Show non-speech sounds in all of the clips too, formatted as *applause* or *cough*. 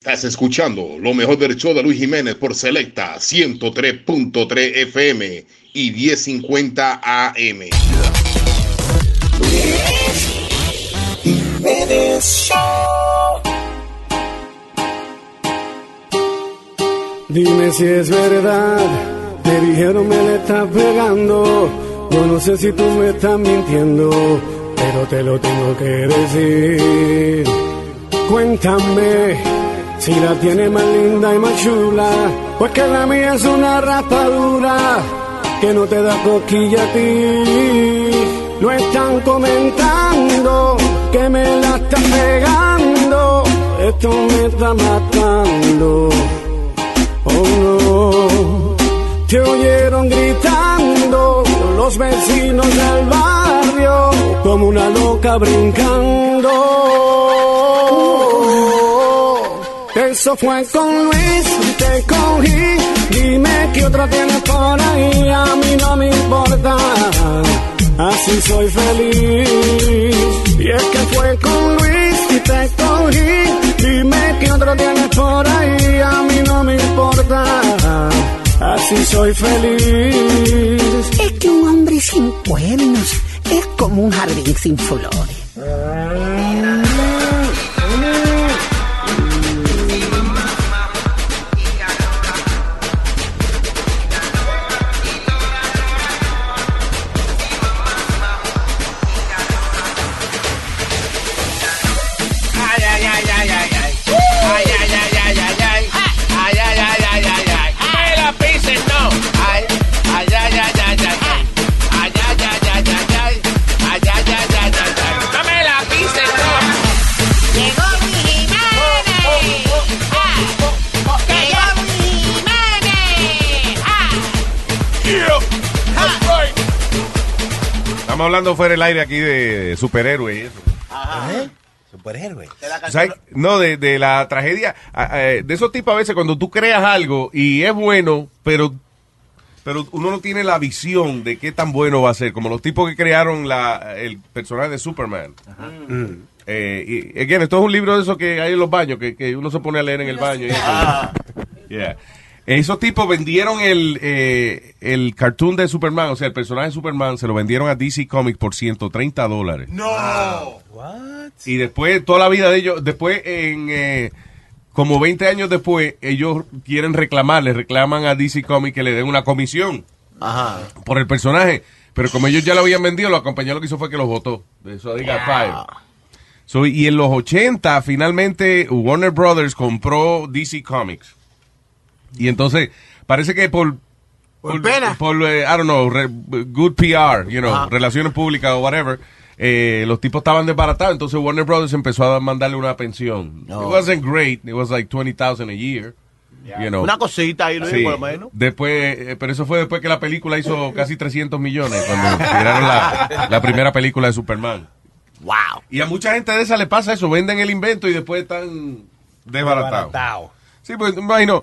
Estás escuchando lo mejor del show de Luis Jiménez por Selecta 103.3 FM y 1050 AM. Dime si es verdad, me dijeron me le estás pegando. Yo no sé si tú me estás mintiendo, pero te lo tengo que decir. Cuéntame si la tiene más linda y más chula, pues que la mía es una raspadura que no te da coquilla a ti. Lo están comentando que me la están pegando, esto me está matando. Oh no, te oyeron gritando los vecinos del barrio como una loca brincando. Eso fue con Luis, te cogí, dime que otro tienes por ahí, a mí no me importa, así soy feliz. Y es que fue con Luis y te cogí, dime que otro tienes por ahí, a mí no me importa, así soy feliz. Es que un hombre sin cuernos es como un jardín sin flores. Hablando fuera del aire aquí de superhéroes y eso. ¿Eh? Superhéroe. No, de, de la tragedia, ah, eh, de esos tipos a veces cuando tú creas algo y es bueno, pero pero uno no tiene la visión de qué tan bueno va a ser, como los tipos que crearon la, el personaje de Superman. Eh, y, again, esto es un libro de esos que hay en los baños, que, que uno se pone a leer en el baño. y eso. Yeah. Esos tipos vendieron el, eh, el cartoon de Superman, o sea, el personaje de Superman, se lo vendieron a DC Comics por 130 dólares. No. Y después, toda la vida de ellos, después, en eh, como 20 años después, ellos quieren reclamar, le reclaman a DC Comics que le den una comisión Ajá. por el personaje. Pero como ellos ya lo habían vendido, la compañía lo que hizo fue que los votó. Eso diga five. So, y en los 80, finalmente, Warner Brothers compró DC Comics. Y entonces, parece que por... Por pena. Por, eh, I don't know, re- good PR, you know, relaciones públicas o whatever. eh, los tipos estaban desbaratados, entonces Warner Brothers empezó a mandarle una pensión. No. It wasn't great, it was like 20,000 a year. You know. Una cosita ahí, Luis, Sí. por lo menos. Después, eh, pero eso fue después que la película hizo casi 300 millones cuando tiraron la, la primera película de Superman. Wow. Y a mucha gente de esa le pasa eso, venden el invento y después están desbaratados. Baratao. Sí, pues imagino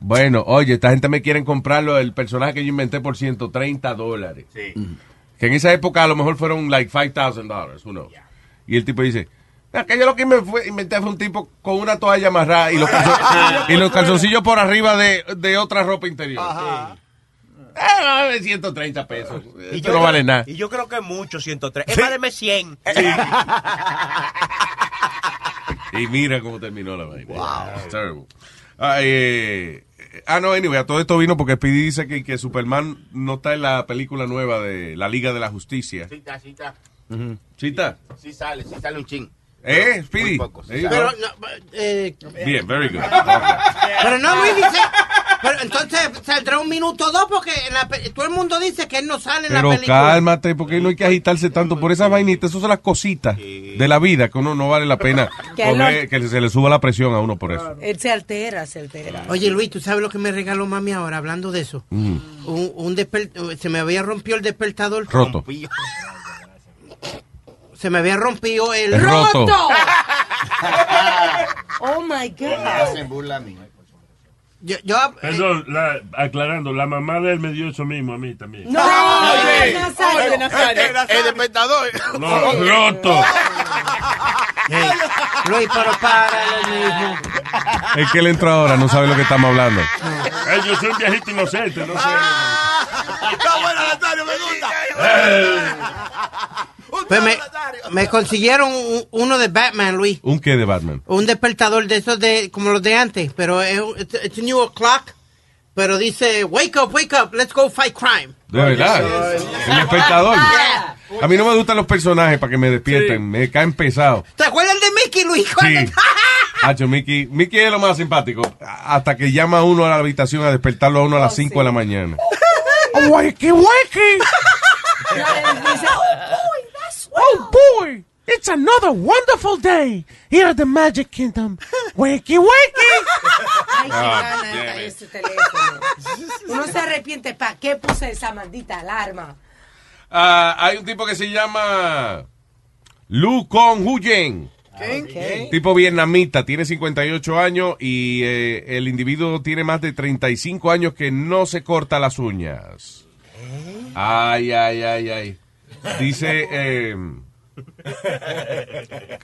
Bueno, oye, esta gente me quieren comprarlo, el personaje que yo inventé por 130 dólares. Sí. Que en esa época a lo mejor fueron like $5,000 dólares, uno. Y el tipo dice, "Ah, que yo lo que me fue- inventé fue un tipo con una toalla amarrada y los, calzo- y los calzoncillos por arriba de, de otra ropa interior. Ah, 130 pesos. Esto no vale nada. Y yo creo que mucho, 103. Es más, deme 100. *laughs* Y mira cómo terminó la vaina. Wow. It's terrible. Ah, eh, ah, no, anyway, a todo esto vino porque Speedy dice que, que Superman no está en la película nueva de la Liga de la Justicia. Sí, está, sí, está. ¿Sí está? Sí sale, sí sale un ching. ¿Eh, Speedy? Poco, sí go. Pero, no, eh, Bien, very good. Okay. *laughs* pero no, Luis dice. Pero entonces saldrá un minuto o dos porque en la pe- todo el mundo dice que él no sale en Pero la película. cálmate, porque no hay que agitarse tanto por esas vainitas. Esas son las cositas de la vida que uno no vale la pena *laughs* Que él se le suba la presión a uno por eso. Él se altera, se altera. Oye, Luis, ¿tú sabes lo que me regaló mami ahora hablando de eso? Mm. Un, un desper- se me había rompido el despertador. Roto. *laughs* Se me había rompido el El roto. *laughs* oh my God. burla a mí. Yo, yo, Perdón, la- aclarando, la mamá de él me dio eso mismo a mí también. No, Oye, oye, Nazario. El, el despertador. No, roto. Hey, Luis, pero páralo, mijo. Es que él entró ahora, no sabe lo que estamos hablando. Eh, yo soy un viejito inocente, no sé. Está bueno, Nazario, me gusta. Pues me, me consiguieron un- uno de Batman, Luis. ¿Un qué de Batman? Un despertador de esos de como los de antes, pero es un- it's, it's a new clock. Pero dice, wake up, wake up, let's go fight crime. De verdad. El espectador. A mí no me gustan los personajes para que me despierten. Me caen pesados. ¿Te acuerdas de Mickey, Luis? Sí. *laughs* Hacho, Mickey, Mickey es lo más simpático. Hasta que llama a uno a la habitación a despertarlo a uno a las 5 de la mañana. *laughs* ¡Wakey, wakey! *laughs* Oh boy, it's another wonderful day here at the Magic Kingdom. Wakey, wakey. *laughs* Ay, qué Ah, ese teléfono. Uno se arrepiente, ¿para qué puse esa maldita alarma? Ah, hay un tipo que se llama Lu Kong Huyen. ¿Qué? Tipo vietnamita, tiene 58 años y eh, el individuo tiene más de 35 años que no se corta las uñas. Ay, ay, ay, ay. Dice, eh,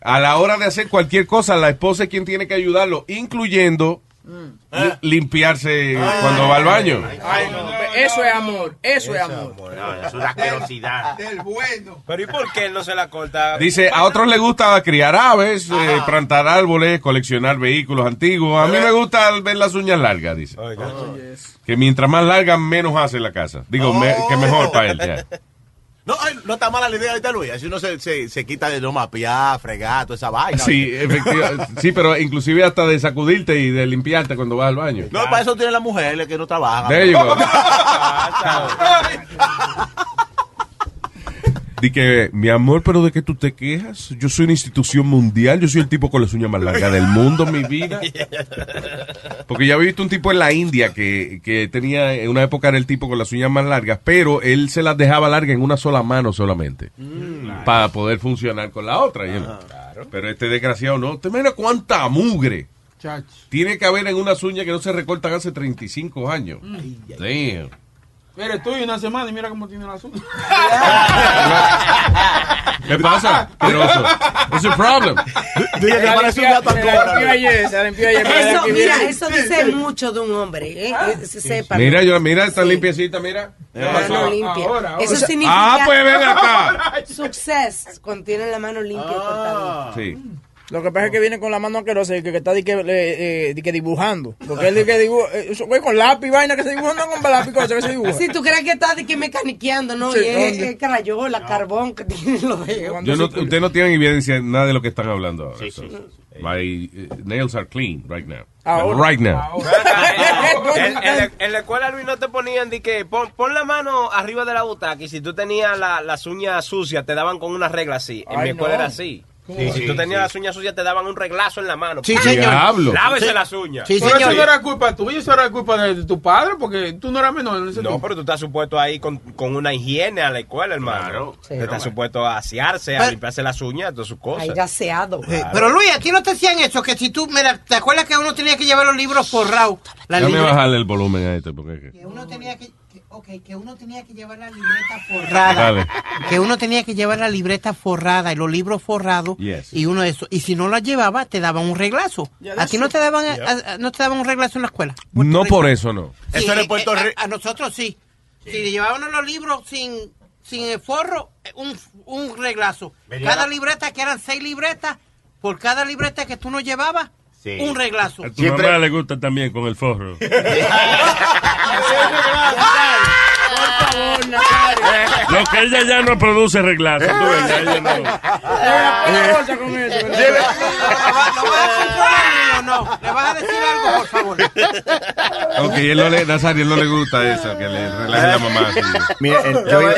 a la hora de hacer cualquier cosa, la esposa es quien tiene que ayudarlo, incluyendo li- limpiarse cuando va al baño. Ay, no, eso es amor, eso es amor. Es una asquerosidad. Del bueno. Pero ¿y por qué él no se la corta? Dice, a otros les gusta criar aves, eh, plantar árboles, coleccionar vehículos antiguos. A mí me gusta ver las uñas largas, dice. Que mientras más largas, menos hace la casa. Digo, me- que mejor para él. ya. *laughs* No, no está mala la idea ahorita, Luis. Así uno se, se, se quita de no mapear, fregar, toda esa vaina. Sí, efectivamente. *laughs* Sí, pero inclusive hasta de sacudirte y de limpiarte cuando vas al baño. No, para eso tienen las mujeres que no trabajan. There you go. Que, mi amor, pero ¿de qué tú te quejas? Yo soy una institución mundial, yo soy el tipo con las uñas más largas del mundo, mi vida. *laughs* Porque ya había visto un tipo en la India que, que tenía, en una época era el tipo con las uñas más largas, pero él se las dejaba largas en una sola mano solamente. Para poder funcionar con la otra. know. Pero este desgraciado no. ¿Te imaginas cuánta mugre? Tiene que haber en unas uñas que no se recortan hace 35 años. Damn. Mira, estoy una semana y mira cómo tiene la azúcar. ¿Qué pasa? Asqueroso. It's a problem. Dile que parece un gato Se la limpió ayer, se la limpió ayer. pero Eso, mira, eso dice mucho de un hombre, ¿eh? Eh, se sepa. Mira, yo, mira, está limpiecita, mira. ¿Qué La mano limpia. Ahora, ahora. Eso significa. ah, pues ven acá. Success, cuando tiene la mano limpia y cortada. Sí. Lo que pasa es que viene con la mano asquerosa y que, que está di que, eh, eh, di que dibujando. Porque él dice que dibuja, eh, con lápiz, vaina que se dibuja, no con lápiz, cosa que se dibuja. Si tú crees que está de que mecaniqueando, ¿no? Sí, y es, es crayola, carbón que tiene los dedos. Yo no, usted no tiene evidencia nada de lo que están hablando ahora. so. My uh, nails are clean right now. Ahora. right now. *laughs* en, en la, en la escuela, Luis, no te ponían de que pon, pon la mano arriba de la butaca y si tú tenías la- las uñas sucias, te daban con una regla así. En Ay, mi escuela no. era así. ¿Cómo Y así? si tú tenías las uñas sucias, te daban un reglazo en la mano. Sí, señor. Diablo. Lávese Sí. las uñas. Sí, Pero eso no era culpa tuya, eso era culpa de, de tu padre, porque tú no eras menor en ese No, tiempo. pero tú estás supuesto ahí con, con una higiene a la escuela, hermano. Sí. Tú estás supuesto a asearse, a Pero- limpiarse las uñas, todas sus cosas. Ahí aseado. Sí, Pero Luis, a ti no te hacían eso, que si tú, mira, ¿te acuerdas que uno tenía que llevar los libros forrados? Libre- bajarle el volumen a este porque que- uno tenía que, que- ok, que uno tenía que llevar la libreta forrada. Dale. Que uno tenía que llevar la libreta forrada y los libros forrados. Yes. Y uno eso. Y si no la llevaba, te daban un reglazo. A ti no te daban, a- a- no te daban un reglazo en la escuela. No por eso, no. Sí, Eso era eh, Puerto eh, Rico. A, a nosotros sí. Si llevaban los libros sin, sin el forro, eh, un, un reglazo. Cada libreta, que eran seis libretas, por cada libreta que tú nos llevabas, un reglazo. A tu mamá le gusta también con el forro. Por favor, Nazario. Lo que ella ya no produce reglazo. tú ves, ya ella no. ¿O no? ¿Le vas *laughs* a decir algo, por favor? Ok, él no le, Nazario, él no le gusta eso, que le relaje la mamá. Mira, en- yo, iba,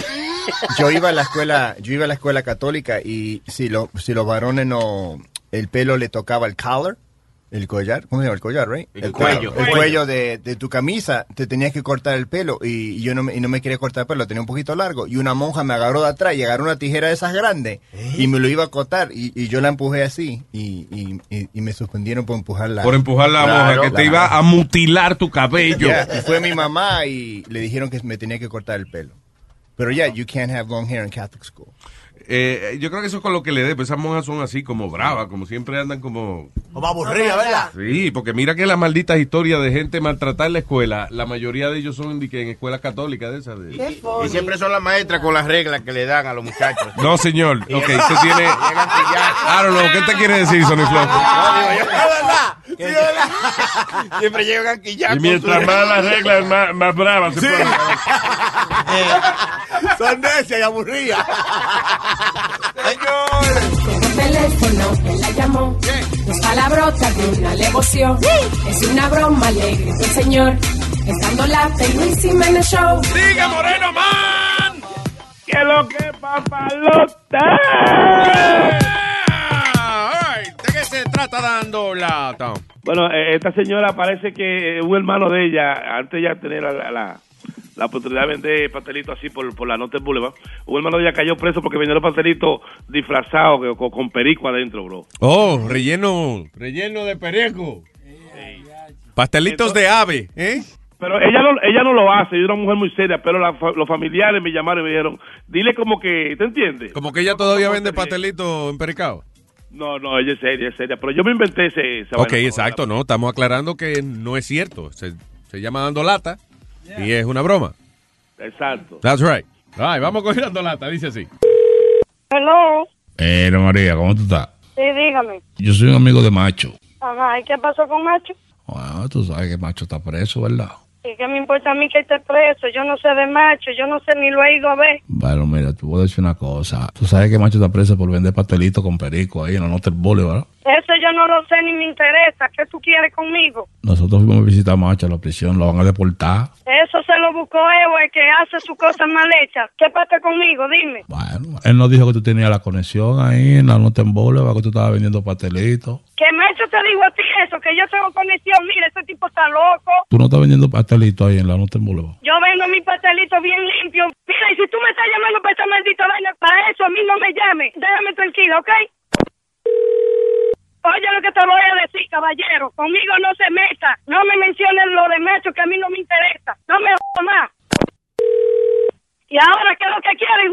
yo iba a la escuela, yo iba a la escuela católica y si lo, si los varones no, el pelo le tocaba el collar, el collar, ¿cómo se llama el collar, right? El cuello. el cuello de, de tu camisa, te tenías que cortar el pelo y yo no me, y no me quería cortar el pelo, lo tenía un poquito largo y una monja me agarró de atrás y agarró una tijera de esas grandes y me lo iba a cortar y, y yo la empujé así y, y, y- y me suspendieron por empujarla. Por empujar la monja, que te iba a mutilar tu cabello. Yeah, y fue mi mamá y le dijeron que me tenía que cortar el pelo. Pero ya, you can't have long hair in Catholic school. Eh, yo creo que eso es con lo que le dé, pues esas monjas son así como bravas, como siempre andan como... Como aburrida, ¿verdad? Sí, porque mira que las malditas historias de gente maltratada en la escuela, la mayoría de ellos son de que en escuelas católicas de esas. de- Y siempre son las maestras con las reglas que le dan a los muchachos. No, señor. Ok, usted tiene... I don't know, ¿qué te quiere decir, Sony Flow? *laughs* Siempre llegan aquí ya. Y mientras más las reglas, más, más bravas se ponen. *laughs* Son necias y aburridas. El teléfono que la llamó. Dos palabrotas de una alevoción. Es una broma alegre del señor. Estando la Luis Jiménez Show. ¡Diga Moreno Man! ¿Qué lo que papalota? ¿De se trata dando lata? Bueno, eh, esta señora parece que un hermano de ella, antes ya tener la, la, la- la oportunidad de vender pastelitos así por, por la Norte Boulevard, un hermano ella cayó preso porque vendió los pastelitos disfrazados que- con, con perico adentro, bro. Oh, relleno. Relleno de perico. Pastelitos de ave, ¿eh? Pero ella no, ella no lo hace, es una mujer muy seria, pero la los familiares me llamaron y me dijeron, dile como que, ¿te entiendes? Como que ella todavía vende pastelitos empericado. No, no, ella es seria, es seria, pero yo me inventé ese... esa Ok, exacto, no, estamos aclarando que no es cierto. Se, se llama dando lata y es una broma. Exacto. That's right. Ay, vamos con dando lata, dice así. Hello. Eh, María, ¿cómo tú estás? Sí, dígame. Yo soy un amigo de Macho. Ajá, ¿y qué pasó con Macho? Ah, tú sabes que Macho está preso, ¿verdad? ¿Y qué me importa a mí que esté preso? Yo no sé de Macho, yo no sé ni lo he ido a ver. Bueno, mira, te voy a decir una cosa. Tú sabes que Macho está preso por vender pastelitos con perico ahí en la Norte Boulevard. Eso yo no lo sé ni me interesa. ¿Qué tú quieres conmigo? Nosotros fuimos a visitar a Macho a la prisión, lo van a deportar. Eso el que hace sus cosas mal hechas. ¿Qué pasa conmigo? Dime. Él nos dijo que tú tenías la conexión ahí en la Norte Boulevard, que tú estabas vendiendo pastelitos. ¿Qué Macho te digo a ti eso? Que yo tengo conexión. Mira, ese tipo está loco. Tú no estás vendiendo pastelitos ahí en la Norte Boulevard. Yo vendo mi pastelito bien limpio. Mira, y si tú me estás llamando para esa maldita vaina, para eso a mí no me llame. Déjame tranquila, ¿ok? Oye lo que te voy a decir, caballero. Conmigo no se meta. No me menciones lo de Macho, que a mí no me interesa. No me jodas más. Y ahora, ¿qué es lo que quiere,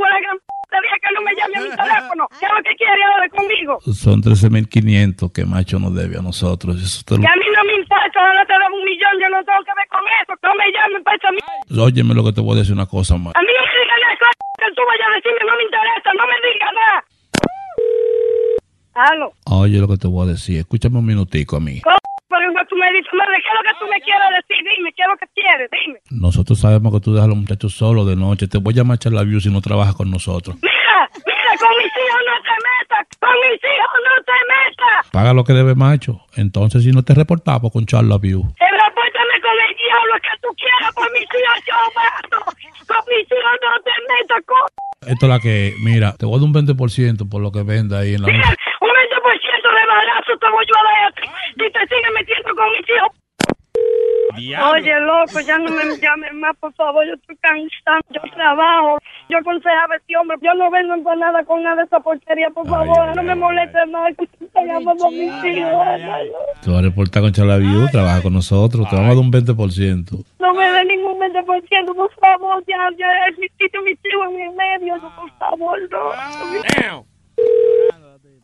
dije que no me llame a mi teléfono. *laughs* ¿Qué es lo que quiere ahora conmigo? Son 13.500 que Macho nos debe a nosotros. Eso te lo- Que a mí no me importa, ahora te debo un millón, yo no tengo que ver con eso. No me llamen para esa mierda. Óyeme lo que te voy a decir una cosa más. A mí no me digas nada, co- que tú vayas a decirme, no me interesa, no me digas nada. Aló, Oye lo que te voy a decir. Escúchame un minutico a mí. pero tú me dices, madre, ¿qué es lo que tú me quieres decir? Dime, ¿qué es lo que quieres? Dime. Nosotros sabemos que tú dejas a los muchachos solos de noche. Te voy a llamar a la view si no trabajas con nosotros. Mira, mira, con mis hijos no te metas, con mis hijos no te metas. Paga lo que debe Macho. Entonces, si no te reportamos con Charla View. Eh, Repórtame con el diablo que tú quieras, por mis hijos yo mato. Con mis hijos no te metas, Esto es la que, mira, te voy a dar un 20% por lo que venda ahí en la Mira, un 20% de barazo te voy yo a dar a Si te sigues metiendo con mis hijos. Oye, loco, ya no me *laughs* llames más, por favor. Yo estoy cansado. Yo trabajo. Yo aconsejaba a este hombre. Yo no vendo empanada con nada de esa porquería, por favor. no me molestes más. Llamando a mis hijos. Vas a reportar con Charla View, trabaja con nosotros. Te vamos a dar un 20%. No me dé ningún 20%, por favor. Ya, ya necesito mis hijos en el medio. Por favor, no.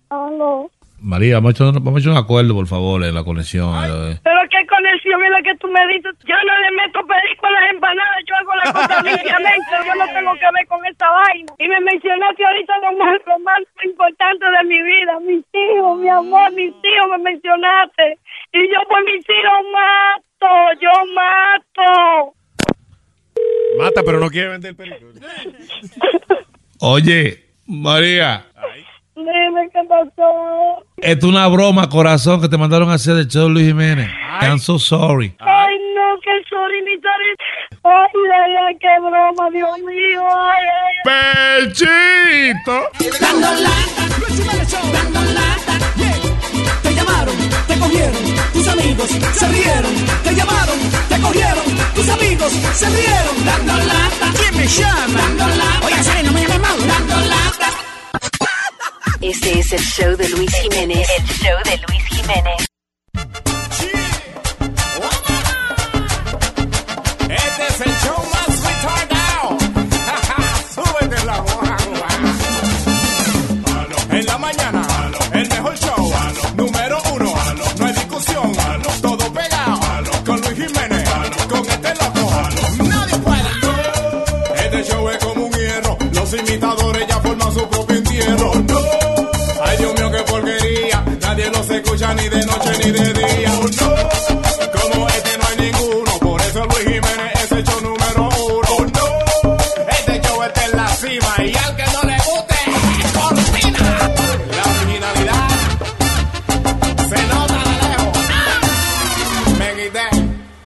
Aló. María, vamos a, echar, vamos a echar un acuerdo, por favor, en la conexión. eh. Pero qué conexión es la que tú me dices. Yo no le meto perico a las empanadas, yo hago la *laughs* cosa limpiamente. Yo no tengo que ver con esta vaina. Y me mencionaste ahorita lo más, lo más importante de mi vida. Mis hijos, mi amor, mis hijos me mencionaste. Y yo por mis hijos mato, yo mato. Mata, pero no quiere vender películas. *laughs* Oye, María, Dime qué pasó. Esto es una broma, corazón, que te mandaron a hacer del show de Luis Jiménez. I'm so sorry. Ay, no, que sorry, ni sorry. Ay, ay, ay, qué broma, Dios mío. Ay, ay, ay. ¡Pechito! Dando lata, dando lata, yeah. Te llamaron, te cogieron, tus amigos se rieron. Te llamaron, te cogieron, tus amigos se rieron. Dando lata, ¿quién me llama? Dando lata, oye, Sari, no me llames mal. Dando lata. Este es el show de Luis Jiménez. El show de Luis Jiménez. Ni de noche ni de día.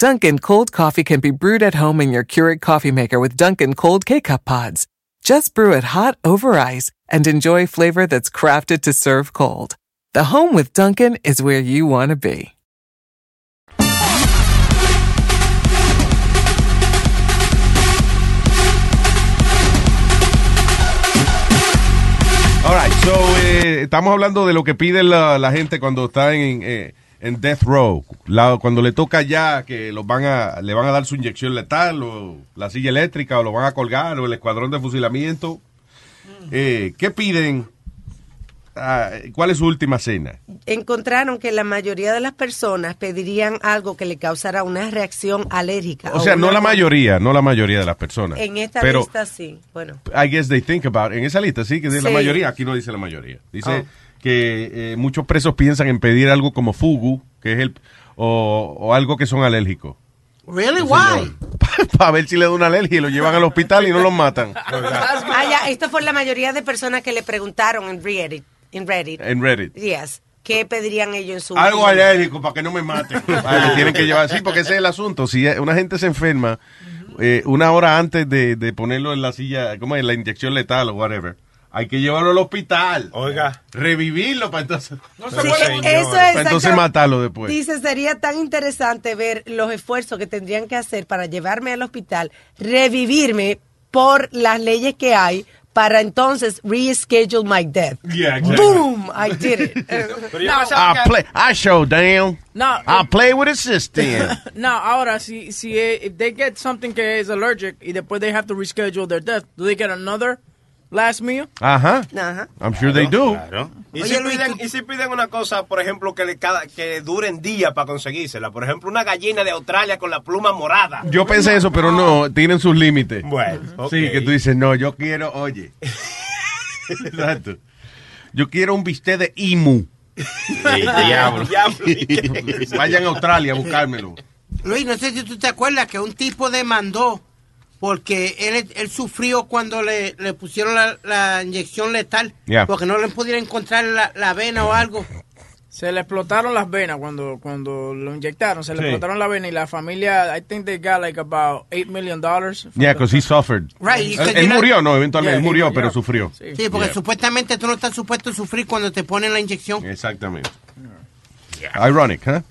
Dunkin' cold coffee can be brewed at home in your Keurig coffee maker with Dunkin' cold K-cup pods. Just brew it hot over ice and enjoy flavor that's crafted to serve cold. The home with Dunkin' is where you want to be. All right, so, eh, estamos hablando de lo que pide la, la gente cuando está en, eh, en death row. La- cuando le toca ya que los van a, le van a dar su inyección letal o la silla eléctrica o lo van a colgar o el escuadrón de fusilamiento. Eh, ¿Qué piden? Ah, ¿Cuál es su última cena? Encontraron que la mayoría de las personas pedirían algo que le causara una reacción alérgica. O sea, no la mayoría, no la mayoría de las personas. En esta pero, lista sí. Bueno. I guess they think about, en esa lista sí, que dice la mayoría, aquí no dice la mayoría. Dice Oh. Que eh, muchos presos piensan en pedir algo como fugu, que es el, o, o algo que son alérgicos. Really? Why? *laughs* Para ver si le da una alergia y lo llevan al hospital y no los matan. *laughs* Ah, ya, esto fue la mayoría de personas que le preguntaron en Reddit. En Reddit. En Reddit. Yes. ¿Qué pedirían ellos en su Algo alérgico para que no me maten. *laughs* Ah, que tienen que llevar. Sí, porque ese es el asunto. Si una gente se enferma eh, una hora antes de, de ponerlo en la silla, como en la inyección letal o whatever, hay que llevarlo al hospital. Oiga. Revivirlo para entonces. Sí, eso es Para entonces matarlo después. Dice, sería tan interesante ver los esfuerzos que tendrían que hacer para llevarme al hospital, revivirme por las leyes que hay para entonces reschedule my death. Yeah, exactly. Boom, I did it. *laughs* I play, I show down. No. I play with a system. *laughs* No, ahora, si, si eh, if they get something que is allergic y después they have to reschedule their death, do they get another last meal? Ajá. Ajá. I'm sure they do. Y, Oye, si Luis, piden, y si piden una cosa, por ejemplo, que, le cada, que duren días para conseguírsela. Por ejemplo, una gallina de Australia con la pluma morada. Yo pensé eso, pero no, tienen sus límites. Bueno, Sí, que tú dices, no, yo quiero, oye. *laughs* Exacto. Yo quiero un bistec de imu. *laughs* diablo. Vayan a Australia a buscármelo. Luis, no sé si tú te acuerdas que un tipo demandó porque él, él sufrió cuando le, le pusieron la, la inyección letal Yeah. porque no le pudieron encontrar la, la vena o algo. Se le explotaron las venas cuando, cuando lo inyectaron. Se le Sí. explotaron la vena y la familia, I think they got like about 8 million dollars. Yeah, because he suffered. Right, Él, él murió, no, eventualmente Yeah, él murió, yeah. pero sufrió. Sí, porque Yeah. supuestamente tú no estás supuesto a sufrir cuando te ponen la inyección. Exactamente. Ironic, ¿eh?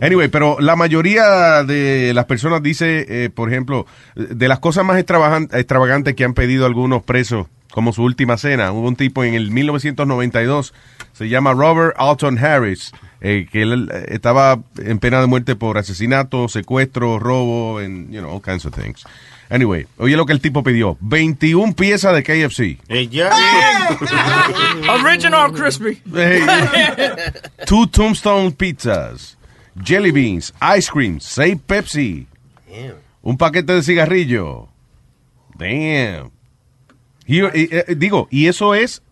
Anyway, pero la mayoría de las personas dice, eh, por ejemplo, de las cosas más extravagan- extravagantes que han pedido algunos presos, como su última cena, hubo un tipo en el 1992, se llama Robert Alton Harris, eh, que él eh, estaba en pena de muerte por asesinato, secuestro, robo, and, you know, all kinds of things. Anyway, oye lo que el tipo pidió, 21 piezas de KFC. *laughs* Original crispy. *laughs* Two Tombstone pizzas, jelly beans, ice cream, seis Pepsi, un paquete de cigarrillo. Damn. Y, y, eh, digo, y eso es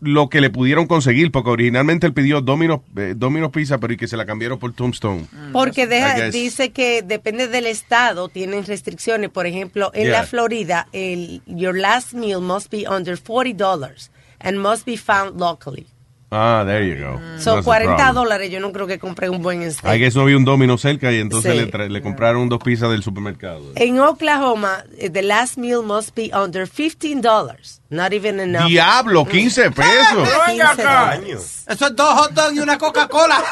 lo que le pudieron conseguir, porque originalmente él pidió Domino's, eh, Domino's Pizza, pero y que se la cambiaron por Tombstone. Porque I deja, dice que depende del estado, tienen restricciones. Por ejemplo, en Yeah. la Florida, el, your last meal must be under $40 and must be found locally. Ah, there you go. Son That's the 40 problem. dólares. Yo no creo que compré un buen steak. I guess no había un Domino cerca y entonces Sí. le, le compraron dos pizzas del supermercado. En Oklahoma, eh, the last meal must be under $15. Not even enough. Diablo, 15 pesos. *laughs* Venga acá. Eso es dos hot dogs y una Coca-Cola.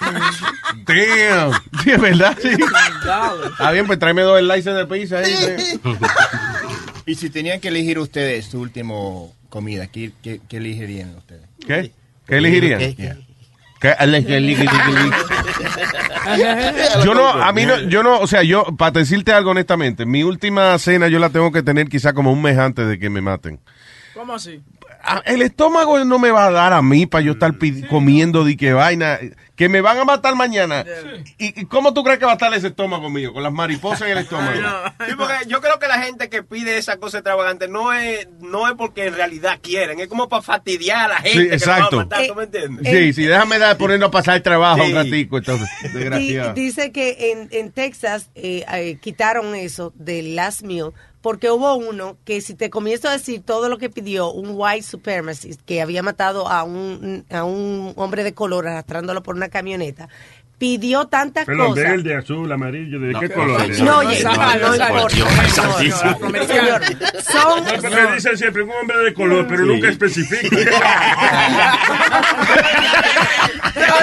*laughs* Damn. Sí, es verdad, sí. Está bien, pues tráeme dos slices de pizza ahí. sí. *laughs* Y si tenían que elegir ustedes su último comida, ¿qué, qué, qué elegirían ustedes? ¿Qué? ¿Qué elegirían? Yo no, a mí no, yo no, o sea, yo, para decirte algo honestamente, mi última cena yo la tengo que tener quizá como un mes antes de que me maten. ¿Cómo así? Ah, El estómago no me va a dar a mí para yo estar comiendo de qué vaina, que me van a matar mañana. ¿Y, y cómo tú crees que va a estar ese estómago mío? Con las mariposas en el *laughs* estómago. Sí, porque yo creo que la gente que pide esa cosa extravagante no es, no es porque en realidad quieren, es como para fastidiar a la gente. Sí, que lo va a exacto. matar, ¿tú me entiendes? Sí, sí, déjame dar, ponernos a pasar el trabajo Sí. un ratico, entonces, *laughs* desgraciado. dice que en, en Texas eh, eh, quitaron eso del last meal porque hubo uno que si te comienzo a decir todo lo que pidió un white supremacist que había matado a un, a un hombre de color arrastrándolo por una camioneta, pidió tantas Perdón, cosas. verde, azul, amarillo, ¿de qué color? No, no, no importa. Señor, son- No, porque dicen siempre un hombre de color, pero nunca especifica.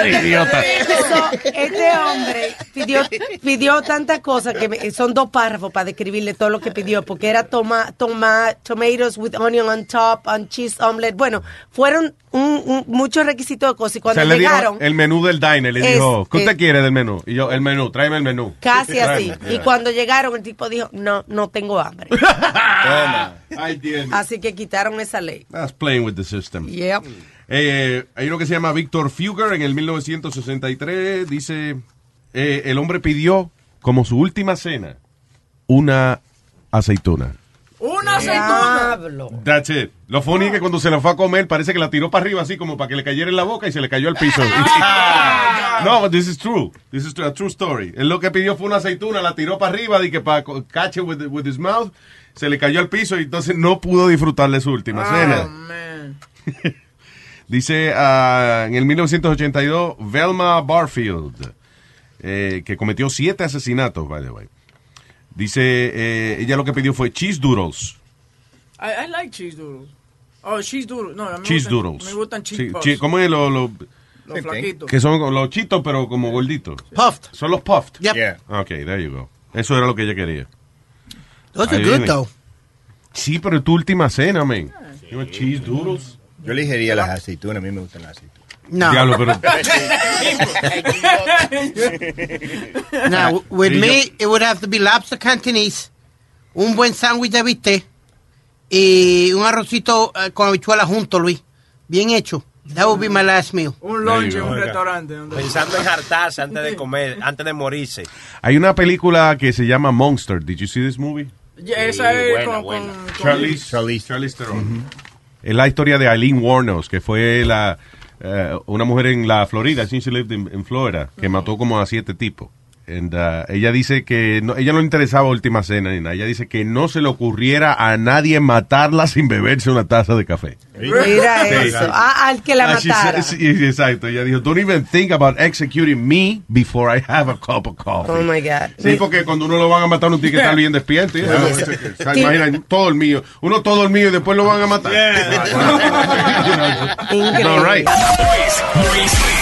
Idiota. Este hombre pidió, pidió tantas cosas que me- son dos párrafos para describirle todo lo que pidió, porque era toma, toma, tomatoes with onion on top, on cheese omelette. Bueno, fueron un- un- muchos requisitos de cosas y O cuando sea, llegaron, el menú del diner, le Es- dijo, ¿qué usted es- quiere del menú? Y yo, el menú, tráeme el menú. casi así. Y cuando llegaron, el tipo dijo, no, no tengo hambre. *laughs* Ay, Dios. Así que quitaron esa ley. That's playing with the system. Yep. Eh, hay uno que se llama Victor Fugger en el 1963. Dice, eh, el hombre pidió como su última cena una aceituna. Una aceituna. That's it. Lo funny es que cuando se la fue a comer parece que la tiró para arriba así como para que le cayera en la boca y se le cayó al piso. *laughs* no, but this is true. This is a true story. Él lo que pidió fue una aceituna, la tiró para arriba y que para catch it with, with his mouth, se le cayó al piso y entonces no pudo disfrutar de su última cena. *laughs* Dice ah, en el 1982 Velma Barfield, eh, que cometió siete asesinatos, by the way. Dice, eh, ella lo que pidió fue cheese doodles. I, I like cheese doodles. Oh, cheese doodles. No, a mí me Cheese gustan- doodles. Me gustan cheese Sí, puffs. ¿Cómo es lo, lo- Los flaquitos. que son los chitos pero como gorditos? Puffed. Son los puffed. Yep. Yeah. Ok, there you go. Eso era lo que ella quería. Those are good, though. Sí, pero tu última cena, man. You want cheese doodles? Yo elegiría las aceitunas, a mí me gustan las aceitunas. No. Diablo, pero... Now, with me, it would have to be lobster cantonese, un buen sándwich de bistec y un arrocito eh, con habichuela junto, Luis. Bien hecho. That would be my last meal. Un lunch en un restaurante. Pensando en hartarse antes de *laughs* comer, antes de morirse. Hay una película que se llama Monster. Did you see this movie? Ya, esa es buena, con, buena. con- con- Charlize, Charlize, Theron. Es la historia de Eileen Warnos, que fue la eh, una mujer en la Florida, she lived in, in Florida, que mató como a siete tipos. And, uh, ella dice que no, ella no le interesaba Última Cena ni nada. Ella dice que no se le ocurriera a nadie matarla sin beberse una taza de café. Mira Sí. eso. Ah, al que la Ah, matara. said- sí, exacto. Ella dijo, don't even think about executing me before I have a cup of coffee. Oh my God. Sí, porque cuando uno lo van a matar, uno tiene que estar bien despierto. O sea. Imagina, todo el mío. Uno todo el mío y después lo van a matar. Increíble. *laughs* All right. Luis, Luis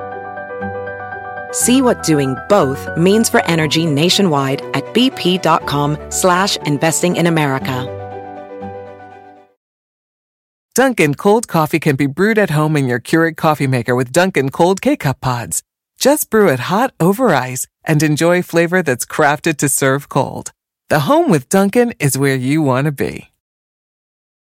See what doing both means for energy nationwide at bp.com slash investing in America. Dunkin' cold coffee can be brewed at home in your Keurig coffee maker with Dunkin' cold K-Cup pods. Just brew it hot over ice and enjoy flavor that's crafted to serve cold. The home with Dunkin' is where you want to be.